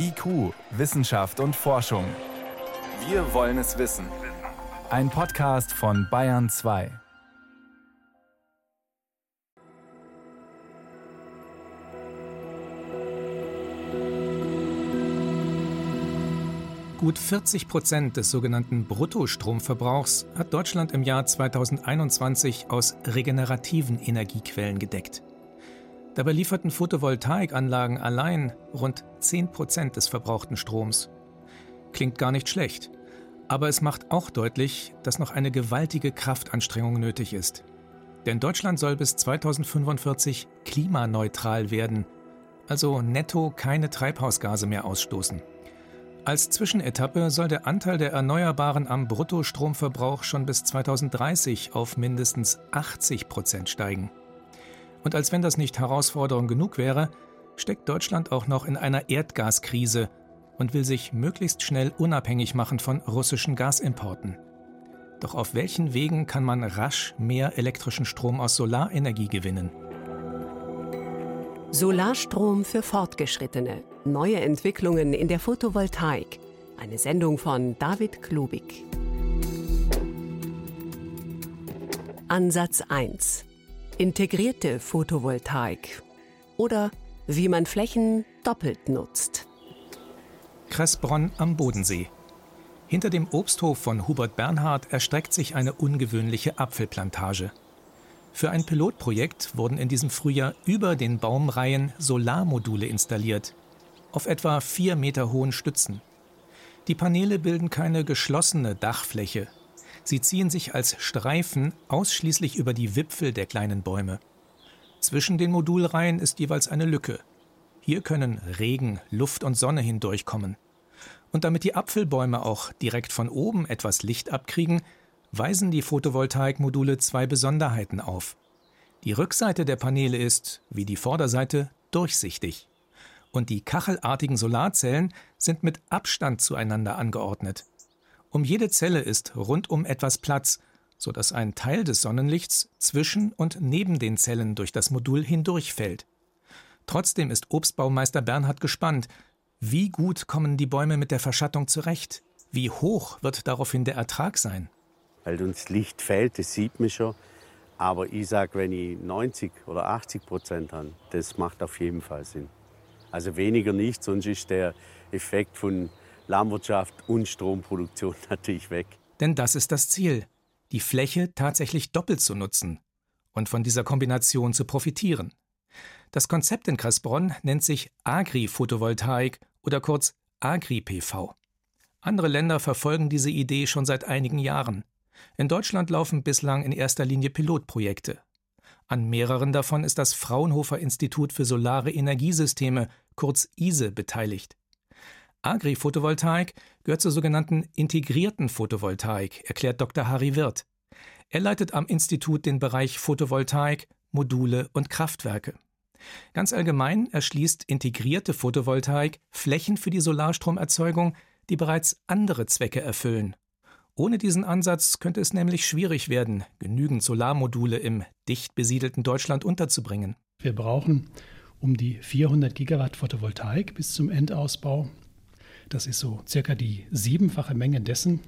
IQ, Wissenschaft und Forschung. Wir wollen es wissen. Ein Podcast von Bayern 2. Gut 40 Prozent des sogenannten Bruttostromverbrauchs hat Deutschland im Jahr 2021 aus regenerativen Energiequellen gedeckt. Dabei lieferten Photovoltaikanlagen allein rund 10 Prozent des verbrauchten Stroms. Klingt gar nicht schlecht, aber es macht auch deutlich, dass noch eine gewaltige Kraftanstrengung nötig ist. Denn Deutschland soll bis 2045 klimaneutral werden, also netto keine Treibhausgase mehr ausstoßen. Als Zwischenetappe soll der Anteil der Erneuerbaren am Bruttostromverbrauch schon bis 2030 auf mindestens 80 Prozent steigen. Und als wenn das nicht Herausforderung genug wäre, steckt Deutschland auch noch in einer Erdgaskrise und will sich möglichst schnell unabhängig machen von russischen Gasimporten. Doch auf welchen Wegen kann man rasch mehr elektrischen Strom aus Solarenergie gewinnen? Solarstrom für Fortgeschrittene. Neue Entwicklungen in der Photovoltaik. Eine Sendung von David Klubik. Ansatz 1. Integrierte Photovoltaik oder wie man Flächen doppelt nutzt. Kressbronn am Bodensee. Hinter dem Obsthof von Hubert Bernhard erstreckt sich eine ungewöhnliche Apfelplantage. Für ein Pilotprojekt wurden in diesem Frühjahr über den Baumreihen Solarmodule installiert, auf etwa vier Meter hohen Stützen. Die Paneele bilden keine geschlossene Dachfläche, Sie ziehen sich als Streifen ausschließlich über die Wipfel der kleinen Bäume. Zwischen den Modulreihen ist jeweils eine Lücke. Hier können Regen, Luft und Sonne hindurchkommen. Und damit die Apfelbäume auch direkt von oben etwas Licht abkriegen, weisen die Photovoltaikmodule zwei Besonderheiten auf. Die Rückseite der Paneele ist, wie die Vorderseite, durchsichtig. Und die kachelartigen Solarzellen sind mit Abstand zueinander angeordnet. Um jede Zelle ist rundum etwas Platz, so dass ein Teil des Sonnenlichts zwischen und neben den Zellen durch das Modul hindurchfällt. Trotzdem ist Obstbaumeister Bernhard gespannt. Wie gut kommen die Bäume mit der Verschattung zurecht? Wie hoch wird daraufhin der Ertrag sein? Weil uns Licht fällt, das sieht man schon. Aber ich sage, wenn ich 90 oder 80 Prozent habe, das macht auf jeden Fall Sinn. Also weniger nicht, sonst ist der Effekt von Landwirtschaft und Stromproduktion natürlich weg. Denn das ist das Ziel, die Fläche tatsächlich doppelt zu nutzen und von dieser Kombination zu profitieren. Das Konzept in Kressbronn nennt sich Agri-Photovoltaik oder kurz Agri-PV. Andere Länder verfolgen diese Idee schon seit einigen Jahren. In Deutschland laufen bislang in erster Linie Pilotprojekte. An mehreren davon ist das Fraunhofer Institut für Solare Energiesysteme, kurz ISE, beteiligt. Agri-Photovoltaik gehört zur sogenannten integrierten Photovoltaik, erklärt Dr. Harry Wirth. Er leitet am Institut den Bereich Photovoltaik, Module und Kraftwerke. Ganz allgemein erschließt integrierte Photovoltaik Flächen für die Solarstromerzeugung, die bereits andere Zwecke erfüllen. Ohne diesen Ansatz könnte es nämlich schwierig werden, genügend Solarmodule im dicht besiedelten Deutschland unterzubringen. Wir brauchen um die 400 Gigawatt Photovoltaik bis zum Endausbau das ist so circa die siebenfache Menge dessen,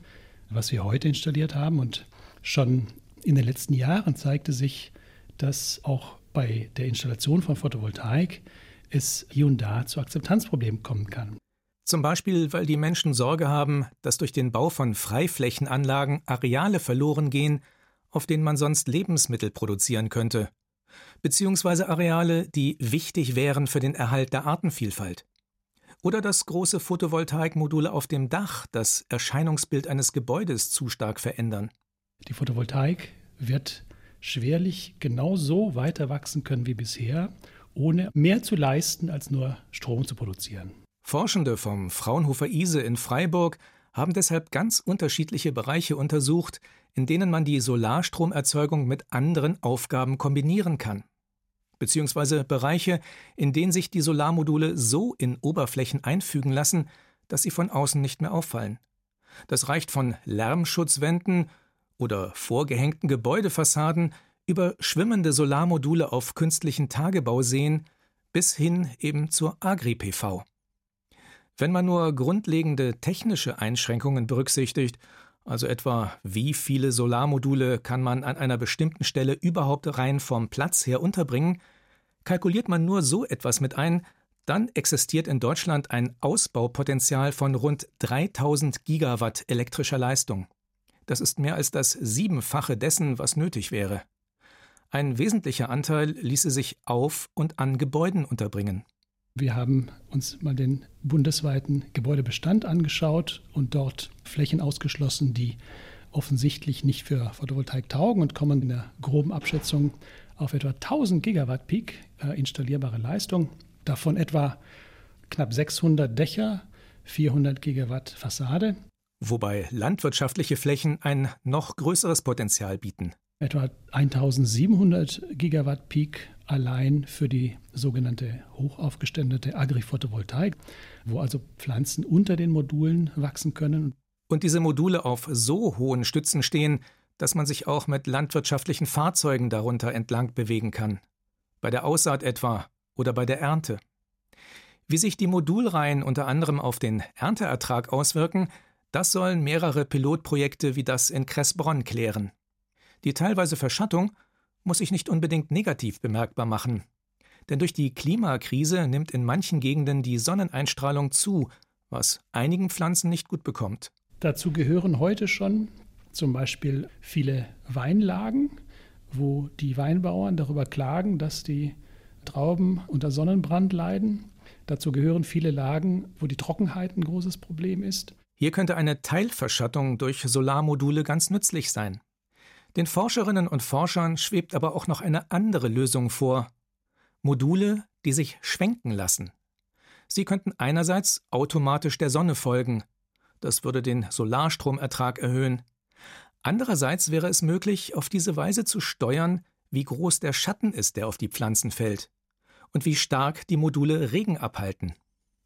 was wir heute installiert haben. Und schon in den letzten Jahren zeigte sich, dass auch bei der Installation von Photovoltaik es hier und da zu Akzeptanzproblemen kommen kann. Zum Beispiel, weil die Menschen Sorge haben, dass durch den Bau von Freiflächenanlagen Areale verloren gehen, auf denen man sonst Lebensmittel produzieren könnte, beziehungsweise Areale, die wichtig wären für den Erhalt der Artenvielfalt. Oder dass große Photovoltaikmodule auf dem Dach das Erscheinungsbild eines Gebäudes zu stark verändern. Die Photovoltaik wird schwerlich genau so weiter wachsen können wie bisher, ohne mehr zu leisten, als nur Strom zu produzieren. Forschende vom Fraunhofer ISE in Freiburg haben deshalb ganz unterschiedliche Bereiche untersucht, in denen man die Solarstromerzeugung mit anderen Aufgaben kombinieren kann beziehungsweise Bereiche, in denen sich die Solarmodule so in Oberflächen einfügen lassen, dass sie von außen nicht mehr auffallen. Das reicht von Lärmschutzwänden oder vorgehängten Gebäudefassaden über schwimmende Solarmodule auf künstlichen Tagebauseen bis hin eben zur Agri-PV. Wenn man nur grundlegende technische Einschränkungen berücksichtigt, also etwa wie viele Solarmodule kann man an einer bestimmten Stelle überhaupt rein vom Platz her unterbringen, kalkuliert man nur so etwas mit ein, dann existiert in Deutschland ein Ausbaupotenzial von rund 3000 Gigawatt elektrischer Leistung. Das ist mehr als das Siebenfache dessen, was nötig wäre. Ein wesentlicher Anteil ließe sich auf und an Gebäuden unterbringen. Wir haben uns mal den bundesweiten Gebäudebestand angeschaut und dort Flächen ausgeschlossen, die offensichtlich nicht für Photovoltaik taugen und kommen in der groben Abschätzung auf etwa 1000 Gigawatt Peak äh, installierbare Leistung, davon etwa knapp 600 Dächer, 400 Gigawatt Fassade. Wobei landwirtschaftliche Flächen ein noch größeres Potenzial bieten. Etwa 1700 Gigawatt Peak allein für die sogenannte hochaufgeständete Agri-Photovoltaik, wo also Pflanzen unter den Modulen wachsen können. Und diese Module auf so hohen Stützen stehen, dass man sich auch mit landwirtschaftlichen Fahrzeugen darunter entlang bewegen kann. Bei der Aussaat etwa oder bei der Ernte. Wie sich die Modulreihen unter anderem auf den Ernteertrag auswirken, das sollen mehrere Pilotprojekte wie das in Kressbronn klären. Die teilweise Verschattung muss sich nicht unbedingt negativ bemerkbar machen. Denn durch die Klimakrise nimmt in manchen Gegenden die Sonneneinstrahlung zu, was einigen Pflanzen nicht gut bekommt. Dazu gehören heute schon zum Beispiel viele Weinlagen, wo die Weinbauern darüber klagen, dass die Trauben unter Sonnenbrand leiden. Dazu gehören viele Lagen, wo die Trockenheit ein großes Problem ist. Hier könnte eine Teilverschattung durch Solarmodule ganz nützlich sein. Den Forscherinnen und Forschern schwebt aber auch noch eine andere Lösung vor. Module, die sich schwenken lassen. Sie könnten einerseits automatisch der Sonne folgen. Das würde den Solarstromertrag erhöhen. Andererseits wäre es möglich, auf diese Weise zu steuern, wie groß der Schatten ist, der auf die Pflanzen fällt und wie stark die Module Regen abhalten.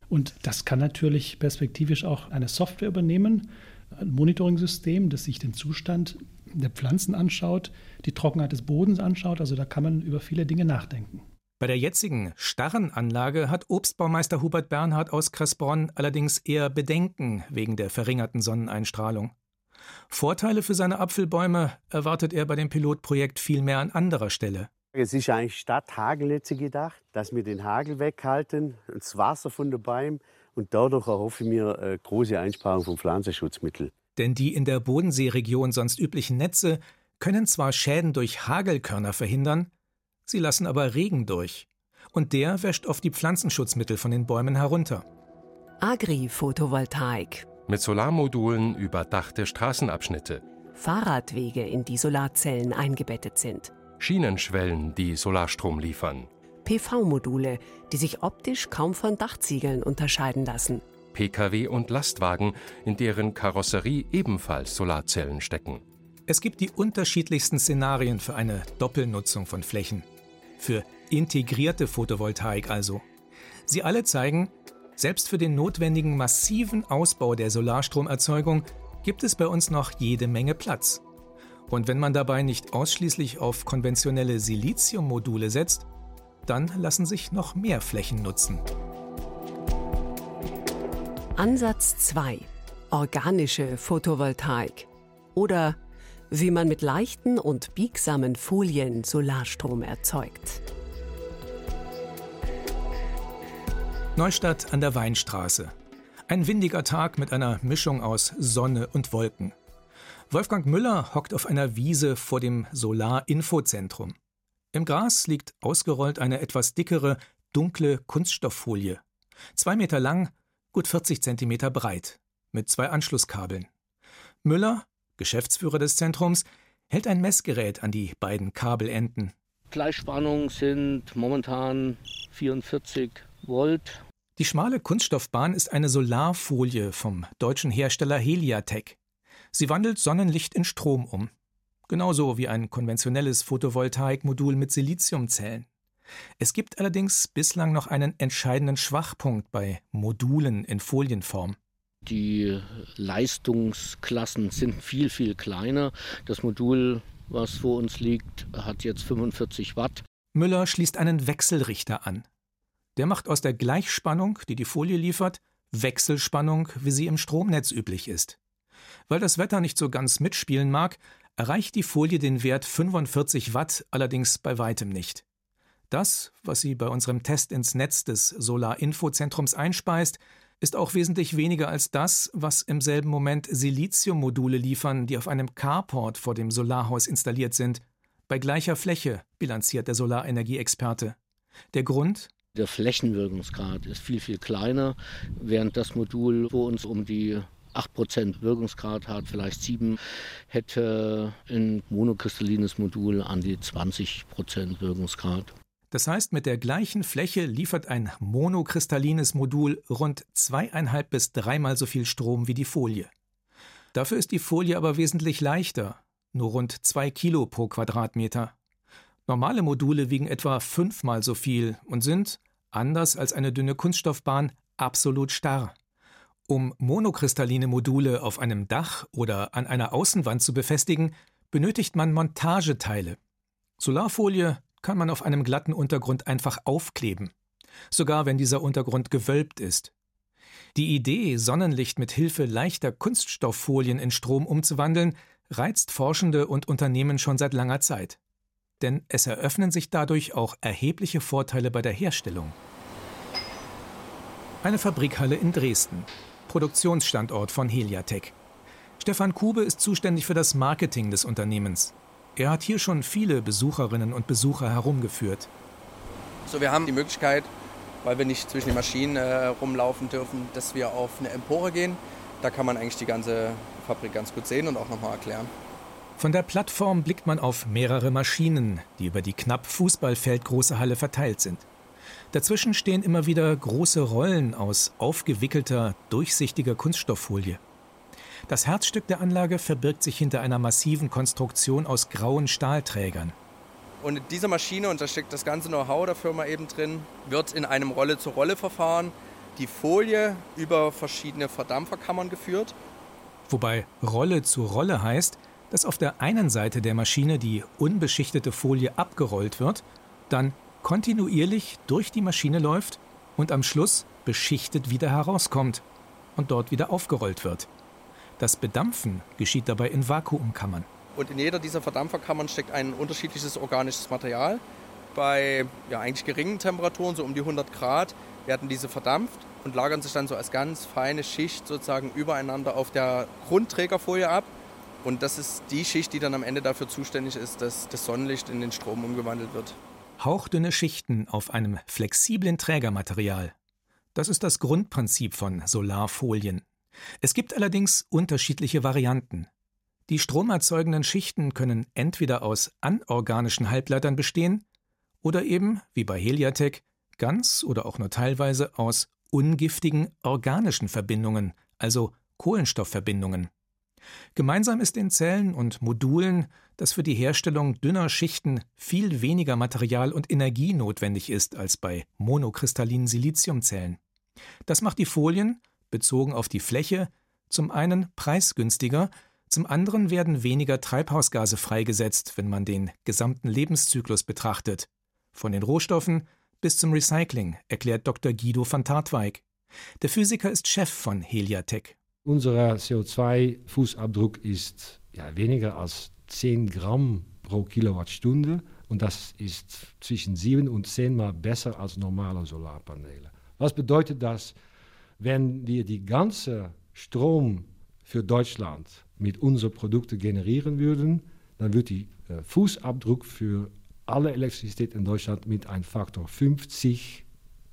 Und das kann natürlich perspektivisch auch eine Software übernehmen, ein Monitoring-System, das sich den Zustand der Pflanzen anschaut, die Trockenheit des Bodens anschaut. Also da kann man über viele Dinge nachdenken. Bei der jetzigen starren Anlage hat Obstbaumeister Hubert Bernhard aus Kressbronn allerdings eher Bedenken wegen der verringerten Sonneneinstrahlung. Vorteile für seine Apfelbäume erwartet er bei dem Pilotprojekt vielmehr an anderer Stelle. Es ist eigentlich statt Hagelnetze gedacht, dass wir den Hagel weghalten, das Wasser von den Bäumen und dadurch erhoffe ich mir eine große Einsparung von Pflanzenschutzmitteln. Denn die in der Bodenseeregion sonst üblichen Netze können zwar Schäden durch Hagelkörner verhindern, sie lassen aber Regen durch. Und der wäscht oft die Pflanzenschutzmittel von den Bäumen herunter. Agri-Photovoltaik. Mit Solarmodulen überdachte Straßenabschnitte. Fahrradwege, in die Solarzellen eingebettet sind. Schienenschwellen, die Solarstrom liefern. PV-Module, die sich optisch kaum von Dachziegeln unterscheiden lassen. Pkw und Lastwagen, in deren Karosserie ebenfalls Solarzellen stecken. Es gibt die unterschiedlichsten Szenarien für eine Doppelnutzung von Flächen. Für integrierte Photovoltaik also. Sie alle zeigen, selbst für den notwendigen massiven Ausbau der Solarstromerzeugung gibt es bei uns noch jede Menge Platz. Und wenn man dabei nicht ausschließlich auf konventionelle Siliziummodule setzt, dann lassen sich noch mehr Flächen nutzen. Ansatz 2. Organische Photovoltaik. Oder wie man mit leichten und biegsamen Folien Solarstrom erzeugt. Neustadt an der Weinstraße. Ein windiger Tag mit einer Mischung aus Sonne und Wolken. Wolfgang Müller hockt auf einer Wiese vor dem Solar-Infozentrum. Im Gras liegt ausgerollt eine etwas dickere, dunkle Kunststofffolie. Zwei Meter lang, gut 40 Zentimeter breit, mit zwei Anschlusskabeln. Müller, Geschäftsführer des Zentrums, hält ein Messgerät an die beiden Kabelenden. Gleichspannung sind momentan 44 Volt. Die schmale Kunststoffbahn ist eine Solarfolie vom deutschen Hersteller Heliatech. Sie wandelt Sonnenlicht in Strom um. Genauso wie ein konventionelles Photovoltaikmodul mit Siliziumzellen. Es gibt allerdings bislang noch einen entscheidenden Schwachpunkt bei Modulen in Folienform. Die Leistungsklassen sind viel, viel kleiner. Das Modul, was vor uns liegt, hat jetzt 45 Watt. Müller schließt einen Wechselrichter an. Der macht aus der Gleichspannung, die die Folie liefert, Wechselspannung, wie sie im Stromnetz üblich ist. Weil das Wetter nicht so ganz mitspielen mag, erreicht die Folie den Wert 45 Watt allerdings bei weitem nicht. Das, was sie bei unserem Test ins Netz des Solar-Info-Zentrums einspeist, ist auch wesentlich weniger als das, was im selben Moment Siliziummodule liefern, die auf einem Carport vor dem Solarhaus installiert sind. Bei gleicher Fläche, bilanziert der Solarenergieexperte. Der Grund? Der Flächenwirkungsgrad ist viel, viel kleiner, während das Modul wo uns um die 8% Wirkungsgrad hat, vielleicht 7, hätte ein monokristallines Modul an die 20% Wirkungsgrad. Das heißt, mit der gleichen Fläche liefert ein monokristallines Modul rund zweieinhalb bis dreimal so viel Strom wie die Folie. Dafür ist die Folie aber wesentlich leichter, nur rund zwei Kilo pro Quadratmeter. Normale Module wiegen etwa fünfmal so viel und sind, anders als eine dünne Kunststoffbahn, absolut starr. Um monokristalline Module auf einem Dach oder an einer Außenwand zu befestigen, benötigt man Montageteile. Solarfolie kann man auf einem glatten Untergrund einfach aufkleben, sogar wenn dieser Untergrund gewölbt ist. Die Idee, Sonnenlicht mit Hilfe leichter Kunststofffolien in Strom umzuwandeln, reizt Forschende und Unternehmen schon seit langer Zeit. Denn es eröffnen sich dadurch auch erhebliche Vorteile bei der Herstellung. Eine Fabrikhalle in Dresden, Produktionsstandort von Heliatech. Stefan Kube ist zuständig für das Marketing des Unternehmens. Er hat hier schon viele Besucherinnen und Besucher herumgeführt. So, wir haben die Möglichkeit, weil wir nicht zwischen den Maschinen äh, rumlaufen dürfen, dass wir auf eine Empore gehen. Da kann man eigentlich die ganze Fabrik ganz gut sehen und auch nochmal erklären. Von der Plattform blickt man auf mehrere Maschinen, die über die knapp Fußballfeldgroße Halle verteilt sind. Dazwischen stehen immer wieder große Rollen aus aufgewickelter, durchsichtiger Kunststofffolie. Das Herzstück der Anlage verbirgt sich hinter einer massiven Konstruktion aus grauen Stahlträgern. Und in dieser Maschine, und da steckt das ganze Know-how der Firma eben drin, wird in einem Rolle-zu-Rolle-Verfahren die Folie über verschiedene Verdampferkammern geführt. Wobei Rolle zu Rolle heißt, dass auf der einen Seite der Maschine die unbeschichtete Folie abgerollt wird, dann kontinuierlich durch die Maschine läuft und am Schluss beschichtet wieder herauskommt und dort wieder aufgerollt wird. Das Bedampfen geschieht dabei in Vakuumkammern. Und in jeder dieser Verdampferkammern steckt ein unterschiedliches organisches Material. Bei ja, eigentlich geringen Temperaturen, so um die 100 Grad, werden diese verdampft und lagern sich dann so als ganz feine Schicht sozusagen übereinander auf der Grundträgerfolie ab. Und das ist die Schicht, die dann am Ende dafür zuständig ist, dass das Sonnenlicht in den Strom umgewandelt wird. Hauchdünne Schichten auf einem flexiblen Trägermaterial. Das ist das Grundprinzip von Solarfolien. Es gibt allerdings unterschiedliche Varianten. Die stromerzeugenden Schichten können entweder aus anorganischen Halbleitern bestehen oder eben, wie bei Heliatech, ganz oder auch nur teilweise aus ungiftigen organischen Verbindungen, also Kohlenstoffverbindungen. Gemeinsam ist den Zellen und Modulen, dass für die Herstellung dünner Schichten viel weniger Material und Energie notwendig ist als bei monokristallinen Siliziumzellen. Das macht die Folien bezogen auf die Fläche, zum einen preisgünstiger, zum anderen werden weniger Treibhausgase freigesetzt, wenn man den gesamten Lebenszyklus betrachtet. Von den Rohstoffen bis zum Recycling, erklärt Dr. Guido van Tartweig. Der Physiker ist Chef von Heliatech. Unser CO2-Fußabdruck ist ja, weniger als 10 Gramm pro Kilowattstunde und das ist zwischen 7 und 10 Mal besser als normale Solarpaneele. Was bedeutet das? Wenn wir die ganze Strom für Deutschland mit unseren Produkten generieren würden, dann würde die äh, Fußabdruck für alle Elektrizität in Deutschland mit einem Faktor 50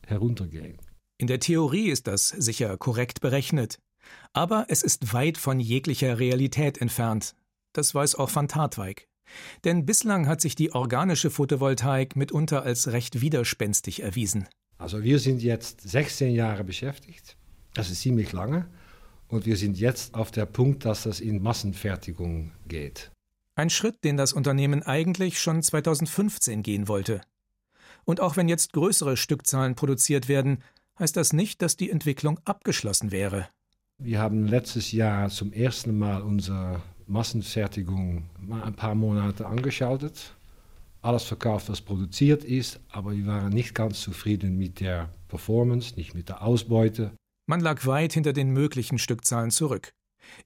heruntergehen. In der Theorie ist das sicher korrekt berechnet. Aber es ist weit von jeglicher Realität entfernt. Das weiß auch Van Tartweig. Denn bislang hat sich die organische Photovoltaik mitunter als recht widerspenstig erwiesen. Also wir sind jetzt 16 Jahre beschäftigt. Das ist ziemlich lange. Und wir sind jetzt auf der Punkt, dass das in Massenfertigung geht. Ein Schritt, den das Unternehmen eigentlich schon 2015 gehen wollte. Und auch wenn jetzt größere Stückzahlen produziert werden, heißt das nicht, dass die Entwicklung abgeschlossen wäre. Wir haben letztes Jahr zum ersten Mal unsere Massenfertigung mal ein paar Monate angeschaltet alles verkauft, was produziert ist, aber wir waren nicht ganz zufrieden mit der Performance, nicht mit der Ausbeute. Man lag weit hinter den möglichen Stückzahlen zurück.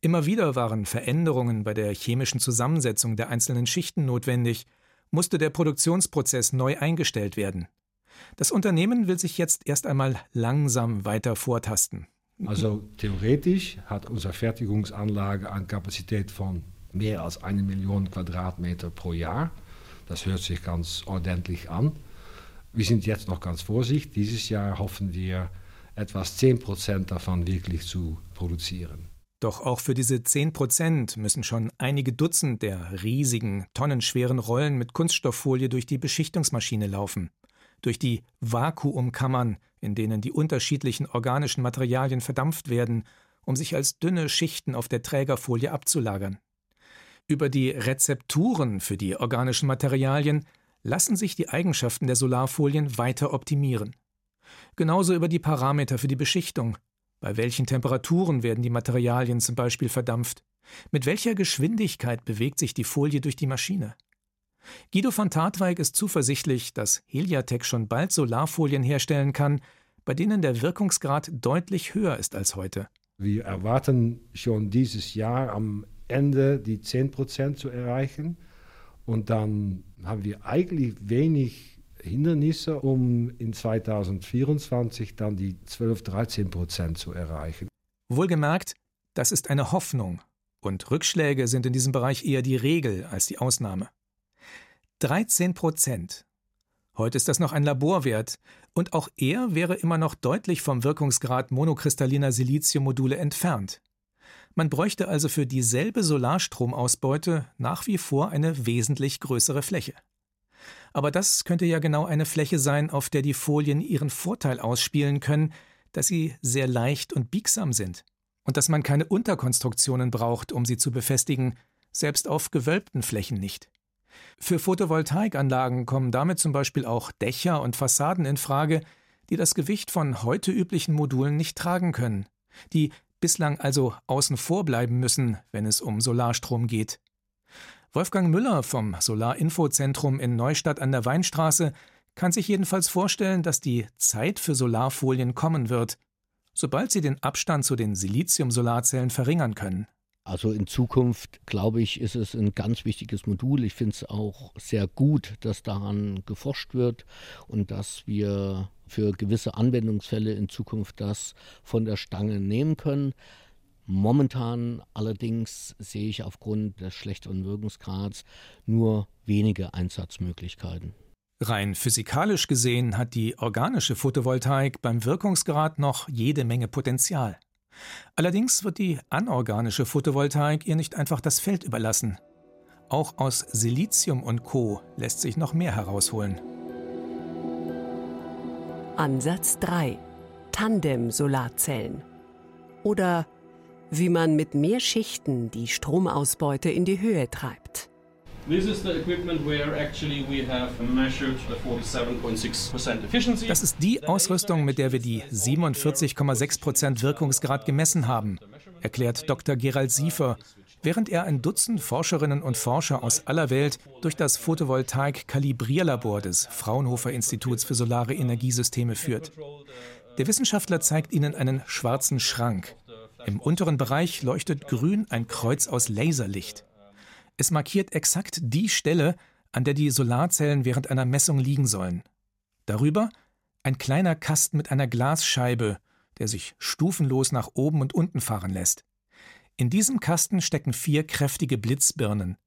Immer wieder waren Veränderungen bei der chemischen Zusammensetzung der einzelnen Schichten notwendig, musste der Produktionsprozess neu eingestellt werden. Das Unternehmen will sich jetzt erst einmal langsam weiter vortasten. Also theoretisch hat unsere Fertigungsanlage eine Kapazität von mehr als eine Million Quadratmeter pro Jahr. Das hört sich ganz ordentlich an. Wir sind jetzt noch ganz vorsichtig. Dieses Jahr hoffen wir, etwas 10 Prozent davon wirklich zu produzieren. Doch auch für diese 10 Prozent müssen schon einige Dutzend der riesigen, tonnenschweren Rollen mit Kunststofffolie durch die Beschichtungsmaschine laufen. Durch die Vakuumkammern, in denen die unterschiedlichen organischen Materialien verdampft werden, um sich als dünne Schichten auf der Trägerfolie abzulagern. Über die Rezepturen für die organischen Materialien lassen sich die Eigenschaften der Solarfolien weiter optimieren. Genauso über die Parameter für die Beschichtung. Bei welchen Temperaturen werden die Materialien zum Beispiel verdampft? Mit welcher Geschwindigkeit bewegt sich die Folie durch die Maschine? Guido von Tartweig ist zuversichtlich, dass Heliatec schon bald Solarfolien herstellen kann, bei denen der Wirkungsgrad deutlich höher ist als heute. Wir erwarten schon dieses Jahr am Ende die 10% zu erreichen. Und dann haben wir eigentlich wenig Hindernisse, um in 2024 dann die 12, 13 Prozent zu erreichen. Wohlgemerkt, das ist eine Hoffnung. Und Rückschläge sind in diesem Bereich eher die Regel als die Ausnahme. 13 Prozent. Heute ist das noch ein Laborwert, und auch er wäre immer noch deutlich vom Wirkungsgrad monokristalliner Siliziummodule entfernt. Man bräuchte also für dieselbe Solarstromausbeute nach wie vor eine wesentlich größere Fläche. Aber das könnte ja genau eine Fläche sein, auf der die Folien ihren Vorteil ausspielen können, dass sie sehr leicht und biegsam sind und dass man keine Unterkonstruktionen braucht, um sie zu befestigen, selbst auf gewölbten Flächen nicht. Für Photovoltaikanlagen kommen damit zum Beispiel auch Dächer und Fassaden in Frage, die das Gewicht von heute üblichen Modulen nicht tragen können, die bislang also außen vor bleiben müssen, wenn es um Solarstrom geht. Wolfgang Müller vom Solarinfozentrum in Neustadt an der Weinstraße kann sich jedenfalls vorstellen, dass die Zeit für Solarfolien kommen wird, sobald sie den Abstand zu den Silizium-Solarzellen verringern können. Also in Zukunft, glaube ich, ist es ein ganz wichtiges Modul. Ich finde es auch sehr gut, dass daran geforscht wird und dass wir für gewisse Anwendungsfälle in Zukunft das von der Stange nehmen können. Momentan allerdings sehe ich aufgrund des schlechteren Wirkungsgrads nur wenige Einsatzmöglichkeiten. Rein physikalisch gesehen hat die organische Photovoltaik beim Wirkungsgrad noch jede Menge Potenzial. Allerdings wird die anorganische Photovoltaik ihr nicht einfach das Feld überlassen. Auch aus Silizium und Co lässt sich noch mehr herausholen. Ansatz 3. Tandem-Solarzellen. Oder wie man mit mehr Schichten die Stromausbeute in die Höhe treibt. Das ist die Ausrüstung, mit der wir die 47,6% Wirkungsgrad gemessen haben, erklärt Dr. Gerald Siefer, während er ein Dutzend Forscherinnen und Forscher aus aller Welt durch das Photovoltaik-Kalibrierlabor des Fraunhofer Instituts für Solare Energiesysteme führt. Der Wissenschaftler zeigt ihnen einen schwarzen Schrank. Im unteren Bereich leuchtet grün ein Kreuz aus Laserlicht. Es markiert exakt die Stelle, an der die Solarzellen während einer Messung liegen sollen. Darüber ein kleiner Kasten mit einer Glasscheibe, der sich stufenlos nach oben und unten fahren lässt. In diesem Kasten stecken vier kräftige Blitzbirnen.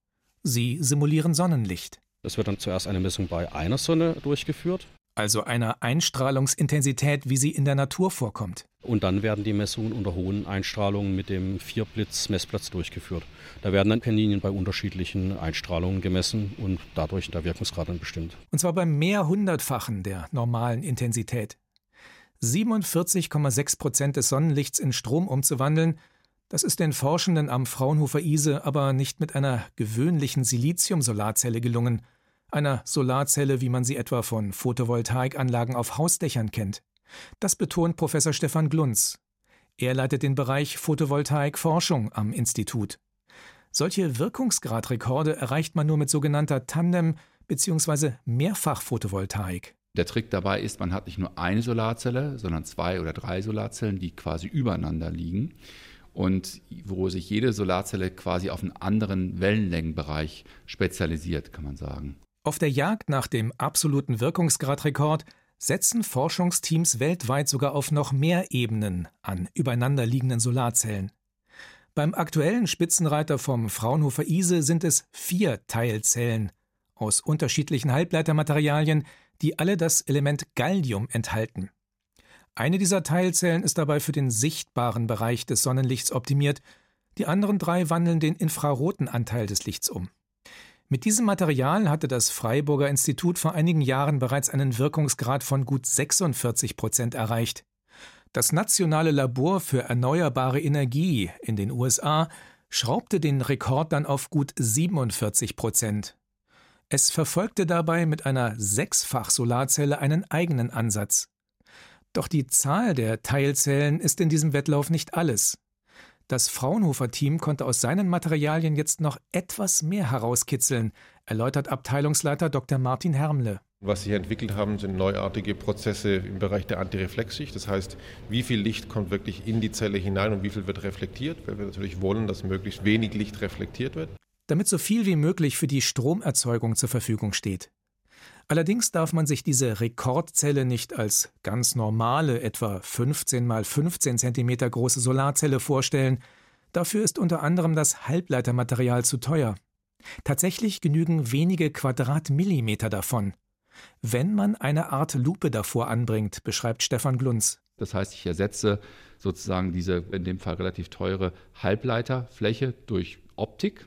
Sie simulieren Sonnenlicht. Es wird dann zuerst eine Messung bei einer Sonne durchgeführt also einer Einstrahlungsintensität, wie sie in der Natur vorkommt. Und dann werden die Messungen unter hohen Einstrahlungen mit dem Vierblitz-Messplatz durchgeführt. Da werden dann Kaninchen bei unterschiedlichen Einstrahlungen gemessen und dadurch der Wirkungsgrad dann bestimmt. Und zwar beim mehrhundertfachen der normalen Intensität. 47,6 Prozent des Sonnenlichts in Strom umzuwandeln, das ist den Forschenden am Fraunhofer Ise aber nicht mit einer gewöhnlichen Silizium-Solarzelle gelungen – einer Solarzelle, wie man sie etwa von Photovoltaikanlagen auf Hausdächern kennt. Das betont Professor Stefan Glunz. Er leitet den Bereich Photovoltaik-Forschung am Institut. Solche Wirkungsgradrekorde erreicht man nur mit sogenannter Tandem- bzw. Mehrfachphotovoltaik. Der Trick dabei ist, man hat nicht nur eine Solarzelle, sondern zwei oder drei Solarzellen, die quasi übereinander liegen und wo sich jede Solarzelle quasi auf einen anderen Wellenlängenbereich spezialisiert, kann man sagen. Auf der Jagd nach dem absoluten Wirkungsgradrekord setzen Forschungsteams weltweit sogar auf noch mehr Ebenen an übereinanderliegenden Solarzellen. Beim aktuellen Spitzenreiter vom Fraunhofer ISE sind es vier Teilzellen aus unterschiedlichen Halbleitermaterialien, die alle das Element Gallium enthalten. Eine dieser Teilzellen ist dabei für den sichtbaren Bereich des Sonnenlichts optimiert, die anderen drei wandeln den infraroten Anteil des Lichts um. Mit diesem Material hatte das Freiburger Institut vor einigen Jahren bereits einen Wirkungsgrad von gut 46 Prozent erreicht. Das Nationale Labor für erneuerbare Energie in den USA schraubte den Rekord dann auf gut 47 Prozent. Es verfolgte dabei mit einer Sechsfach-Solarzelle einen eigenen Ansatz. Doch die Zahl der Teilzellen ist in diesem Wettlauf nicht alles. Das Fraunhofer-Team konnte aus seinen Materialien jetzt noch etwas mehr herauskitzeln, erläutert Abteilungsleiter Dr. Martin Hermle. Was sie entwickelt haben, sind neuartige Prozesse im Bereich der Antireflexschicht. Das heißt, wie viel Licht kommt wirklich in die Zelle hinein und wie viel wird reflektiert, weil wir natürlich wollen, dass möglichst wenig Licht reflektiert wird damit so viel wie möglich für die Stromerzeugung zur Verfügung steht. Allerdings darf man sich diese Rekordzelle nicht als ganz normale, etwa 15 mal 15 cm große Solarzelle vorstellen. Dafür ist unter anderem das Halbleitermaterial zu teuer. Tatsächlich genügen wenige Quadratmillimeter davon. Wenn man eine Art Lupe davor anbringt, beschreibt Stefan Glunz. Das heißt, ich ersetze sozusagen diese in dem Fall relativ teure Halbleiterfläche durch Optik.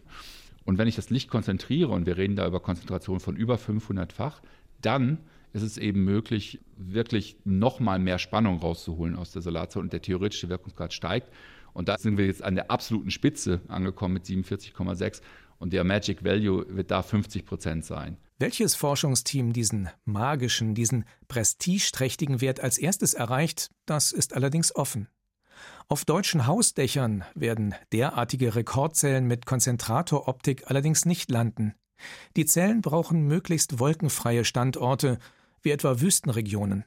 Und wenn ich das Licht konzentriere, und wir reden da über Konzentration von über 500-fach, dann ist es eben möglich, wirklich nochmal mehr Spannung rauszuholen aus der Solarzelle und der theoretische Wirkungsgrad steigt. Und da sind wir jetzt an der absoluten Spitze angekommen mit 47,6 und der Magic Value wird da 50 Prozent sein. Welches Forschungsteam diesen magischen, diesen prestigeträchtigen Wert als erstes erreicht, das ist allerdings offen. Auf deutschen Hausdächern werden derartige Rekordzellen mit Konzentratoroptik allerdings nicht landen. Die Zellen brauchen möglichst wolkenfreie Standorte, wie etwa Wüstenregionen.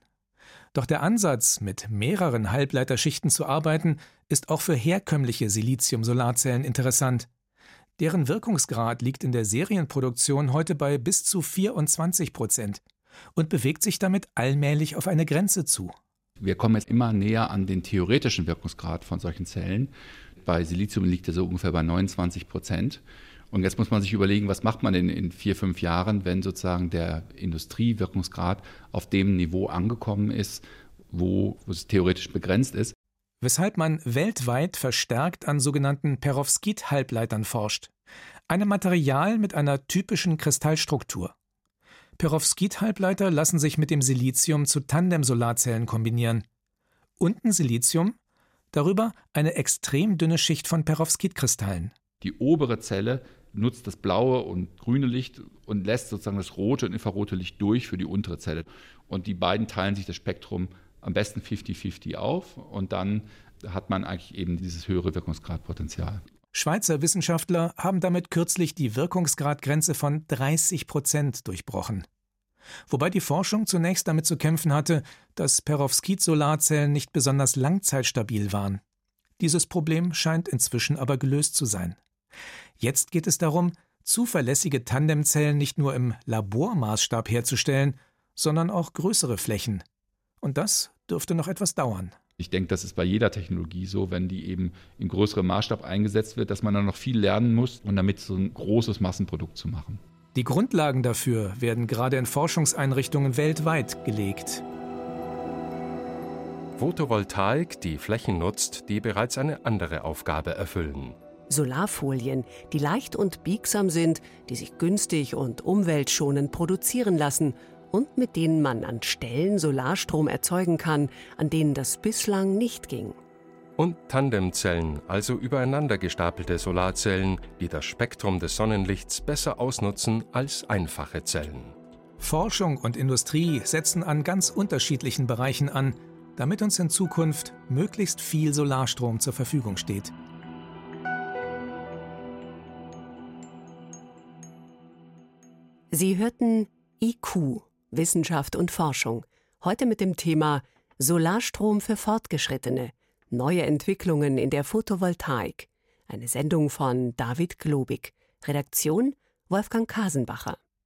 Doch der Ansatz, mit mehreren Halbleiterschichten zu arbeiten, ist auch für herkömmliche Silizium-Solarzellen interessant. Deren Wirkungsgrad liegt in der Serienproduktion heute bei bis zu 24 Prozent und bewegt sich damit allmählich auf eine Grenze zu. Wir kommen jetzt immer näher an den theoretischen Wirkungsgrad von solchen Zellen. Bei Silizium liegt er so ungefähr bei 29 Prozent. Und jetzt muss man sich überlegen, was macht man denn in vier, fünf Jahren, wenn sozusagen der Industriewirkungsgrad auf dem Niveau angekommen ist, wo, wo es theoretisch begrenzt ist. Weshalb man weltweit verstärkt an sogenannten Perovskit-Halbleitern forscht. Einem Material mit einer typischen Kristallstruktur. Perovskit-Halbleiter lassen sich mit dem Silizium zu Tandem-Solarzellen kombinieren. Unten Silizium, darüber eine extrem dünne Schicht von Perovskitkristallen. Die obere Zelle nutzt das blaue und grüne Licht und lässt sozusagen das rote und infrarote Licht durch für die untere Zelle. Und die beiden teilen sich das Spektrum am besten 50-50 auf und dann hat man eigentlich eben dieses höhere Wirkungsgradpotenzial. Schweizer Wissenschaftler haben damit kürzlich die Wirkungsgradgrenze von 30 Prozent durchbrochen. Wobei die Forschung zunächst damit zu kämpfen hatte, dass Perovskit-Solarzellen nicht besonders langzeitstabil waren. Dieses Problem scheint inzwischen aber gelöst zu sein. Jetzt geht es darum, zuverlässige Tandemzellen nicht nur im Labormaßstab herzustellen, sondern auch größere Flächen. Und das dürfte noch etwas dauern. Ich denke, das ist bei jeder Technologie so, wenn die eben in größerem Maßstab eingesetzt wird, dass man dann noch viel lernen muss, um damit so ein großes Massenprodukt zu machen. Die Grundlagen dafür werden gerade in Forschungseinrichtungen weltweit gelegt. Photovoltaik, die Flächen nutzt, die bereits eine andere Aufgabe erfüllen. Solarfolien, die leicht und biegsam sind, die sich günstig und umweltschonend produzieren lassen und mit denen man an Stellen Solarstrom erzeugen kann, an denen das bislang nicht ging. Und Tandemzellen, also übereinander gestapelte Solarzellen, die das Spektrum des Sonnenlichts besser ausnutzen als einfache Zellen. Forschung und Industrie setzen an ganz unterschiedlichen Bereichen an, damit uns in Zukunft möglichst viel Solarstrom zur Verfügung steht. Sie hörten IQ Wissenschaft und Forschung. Heute mit dem Thema Solarstrom für Fortgeschrittene. Neue Entwicklungen in der Photovoltaik. Eine Sendung von David Globig. Redaktion Wolfgang Kasenbacher.